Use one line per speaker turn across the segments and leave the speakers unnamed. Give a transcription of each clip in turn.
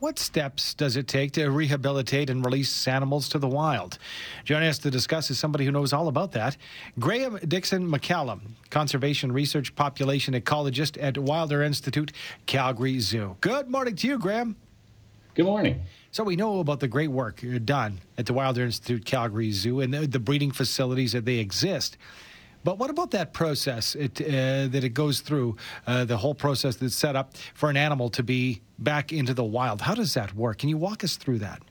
What steps does it take to rehabilitate and release animals to the wild? Joining us to discuss is somebody who knows all about that. Graham Dixon MacCallum, conservation research population ecologist at Wilder Institute, Calgary Zoo. Good morning to you, Graham.
Good morning.
So we know about the great work done at the Wilder Institute, Calgary Zoo, and the breeding facilities that they exist. But what about that process it, uh, that it goes through, uh, the whole process that's set up for an animal to be back into the wild? How does that work? Can you walk us through that?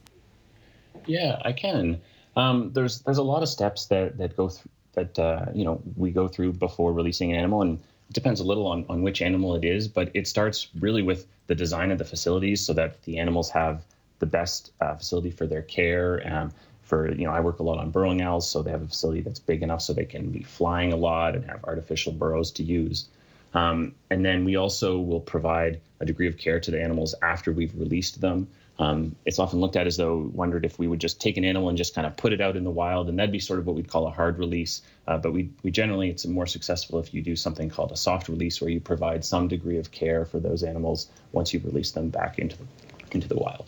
Yeah, I can. Um, there's there's a lot of steps that that go that uh, you know we go through before releasing an animal, and it depends a little on on which animal it is. But it starts really with the design of the facilities so that the animals have the best uh, facility for their care. Um, for you know i work a lot on burrowing owls so they have a facility that's big enough so they can be flying a lot and have artificial burrows to use. Um, and then we also will provide a degree of care to the animals after we've released them. Um, it's often looked at as though wondered if we would just take an animal and just kind of put it out in the wild and that'd be sort of what we'd call a hard release. Uh, but we, we generally it's more successful if you do something called a soft release where you provide some degree of care for those animals once you've released them back into the, into the wild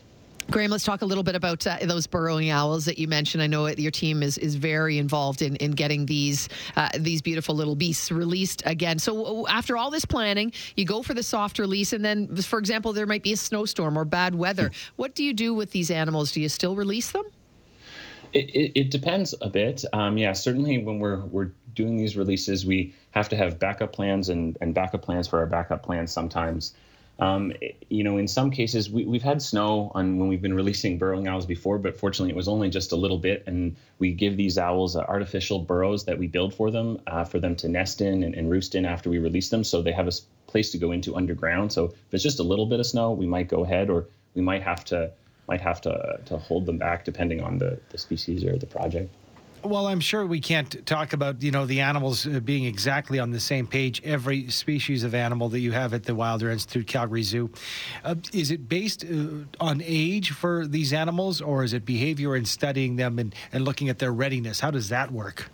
Graham, let's talk a little bit about uh, those burrowing owls that you mentioned. I know your team is, is very involved in, in getting these uh, these beautiful little beasts released again. So after all this planning, you go for the soft release, and then, for example, there might be a snowstorm or bad weather. what do you do with these animals? Do you still release them?
It, it, it depends a bit. Um, yeah, certainly when we're we're doing these releases, we have to have backup plans and, and backup plans for our backup plans sometimes. Um, you know, in some cases, we, have had snow on when we've been releasing burrowing owls before, but fortunately, it was only just a little bit. And we give these owls uh, artificial burrows that we build for them, uh, for them to nest in and, and, roost in after we release them. So they have a place to go into underground. So if it's just a little bit of snow, we might go ahead, or we might have to might have to to hold them back depending on the, the species or the project.
Well, I'm sure we can't talk about you know the animals uh, being exactly on the same page. Every species of animal that you have at the Wilder Institute Calgary Zoo, uh, is it based uh, on age for these animals, or is it behavior and studying them and, and looking at their readiness? How does that work?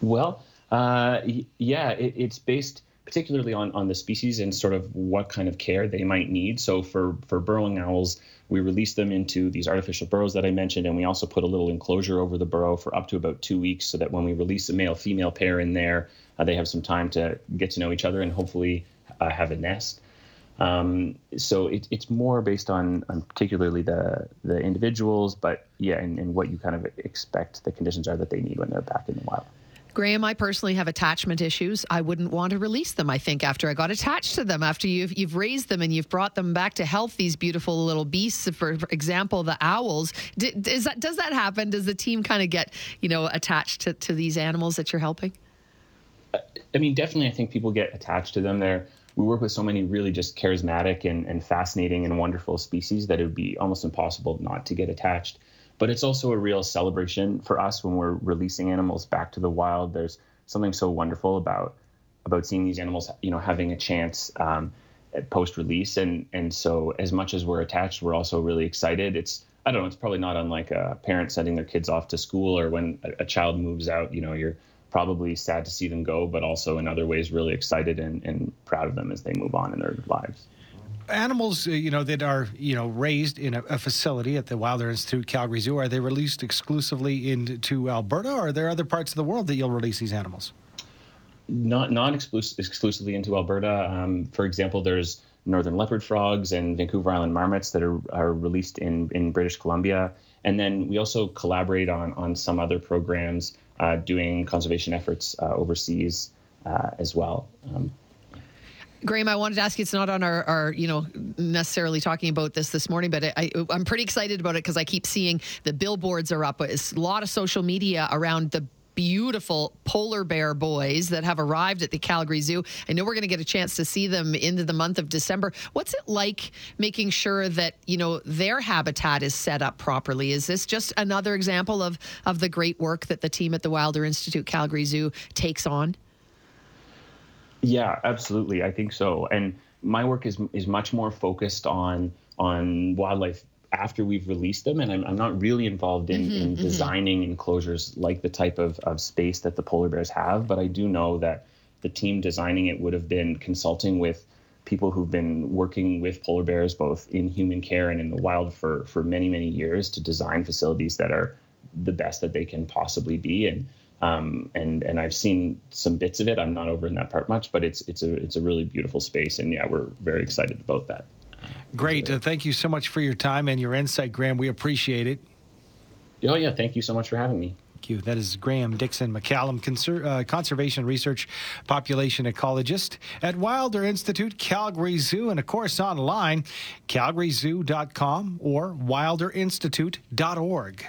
Well, uh, yeah, it, it's based particularly on, on the species and sort of what kind of care they might need. So for, for burrowing owls, we release them into these artificial burrows that I mentioned, and we also put a little enclosure over the burrow for up to about two weeks so that when we release a male female pair in there, uh, they have some time to get to know each other and hopefully uh, have a nest. Um, so it, it's more based on, on particularly the the individuals, but yeah, and, and what you kind of expect the conditions are that they need when they're back in the wild.
Graham, I personally have attachment issues. I wouldn't want to release them. I think after I got attached to them, after you've you've raised them and you've brought them back to health, these beautiful little beasts. For, example, the owls. Does that does that happen? Does the team kind of get you know attached to, to these animals that you're helping?
I mean, definitely. I think people get attached to them. There, we work with so many really just charismatic and, and fascinating and wonderful species that it would be almost impossible not to get attached but it's also a real celebration for us when we're releasing animals back to the wild. There's something so wonderful about about seeing these animals, you know, having a chance um, post release, and and so as much as we're attached, we're also really excited. It's I don't know. It's probably not unlike a parent sending their kids off to school, or when a, a child moves out. You know, you're probably sad to see them go, but also in other ways really excited and, and proud of them as they move on in their lives
animals, uh, you know, that are you know raised in a, a, facility at the Wilder Institute Calgary Zoo, are they released exclusively into Alberta, or are there other parts of the world that you'll release these animals?
Not not exclus- exclusively into Alberta. Um, for example, there's northern leopard frogs and Vancouver Island marmots that are, are released in, in British Columbia. And then we also collaborate on, on some other programs uh, doing conservation efforts uh, overseas uh, as well. Um,
Graham, I wanted to ask you. It's not on our, our, you know, necessarily talking about this this morning, but I, am pretty excited about it because I keep seeing the billboards are up. It's a lot of social media around the beautiful polar bear boys that have arrived at the Calgary Zoo. I know we're going to get a chance to see them into the month of December. What's it like making sure that, you know, their habitat is set up properly? Is this just another example of of the great work that the team at the Wilder Institute Calgary Zoo takes on?
Yeah, absolutely. I think so. And my work is is much more focused on on wildlife after we've released them, and I'm, I'm not really involved in, mm-hmm, in mm-hmm. designing enclosures like the type of, of space that the polar bears have. But I do know that the team designing it would have been consulting with people who've been working with polar bears both in human care and in the wild for for many many years to design facilities that are the best that they can possibly be and um, and and I've seen some bits of it. I'm not over in that part much, but it's it's a it's a really beautiful space, and yeah, we're very excited about that.
Great, uh, thank you so much for your time and your insight, Graham. We appreciate it.
Oh yeah, thank you so much for having me.
Thank you. That is Graham Dixon MacCallum, conser- uh, conservation research population ecologist at Wilder Institute, Calgary Zoo, and of course online, calgaryzoo.com or wilderinstitute.org.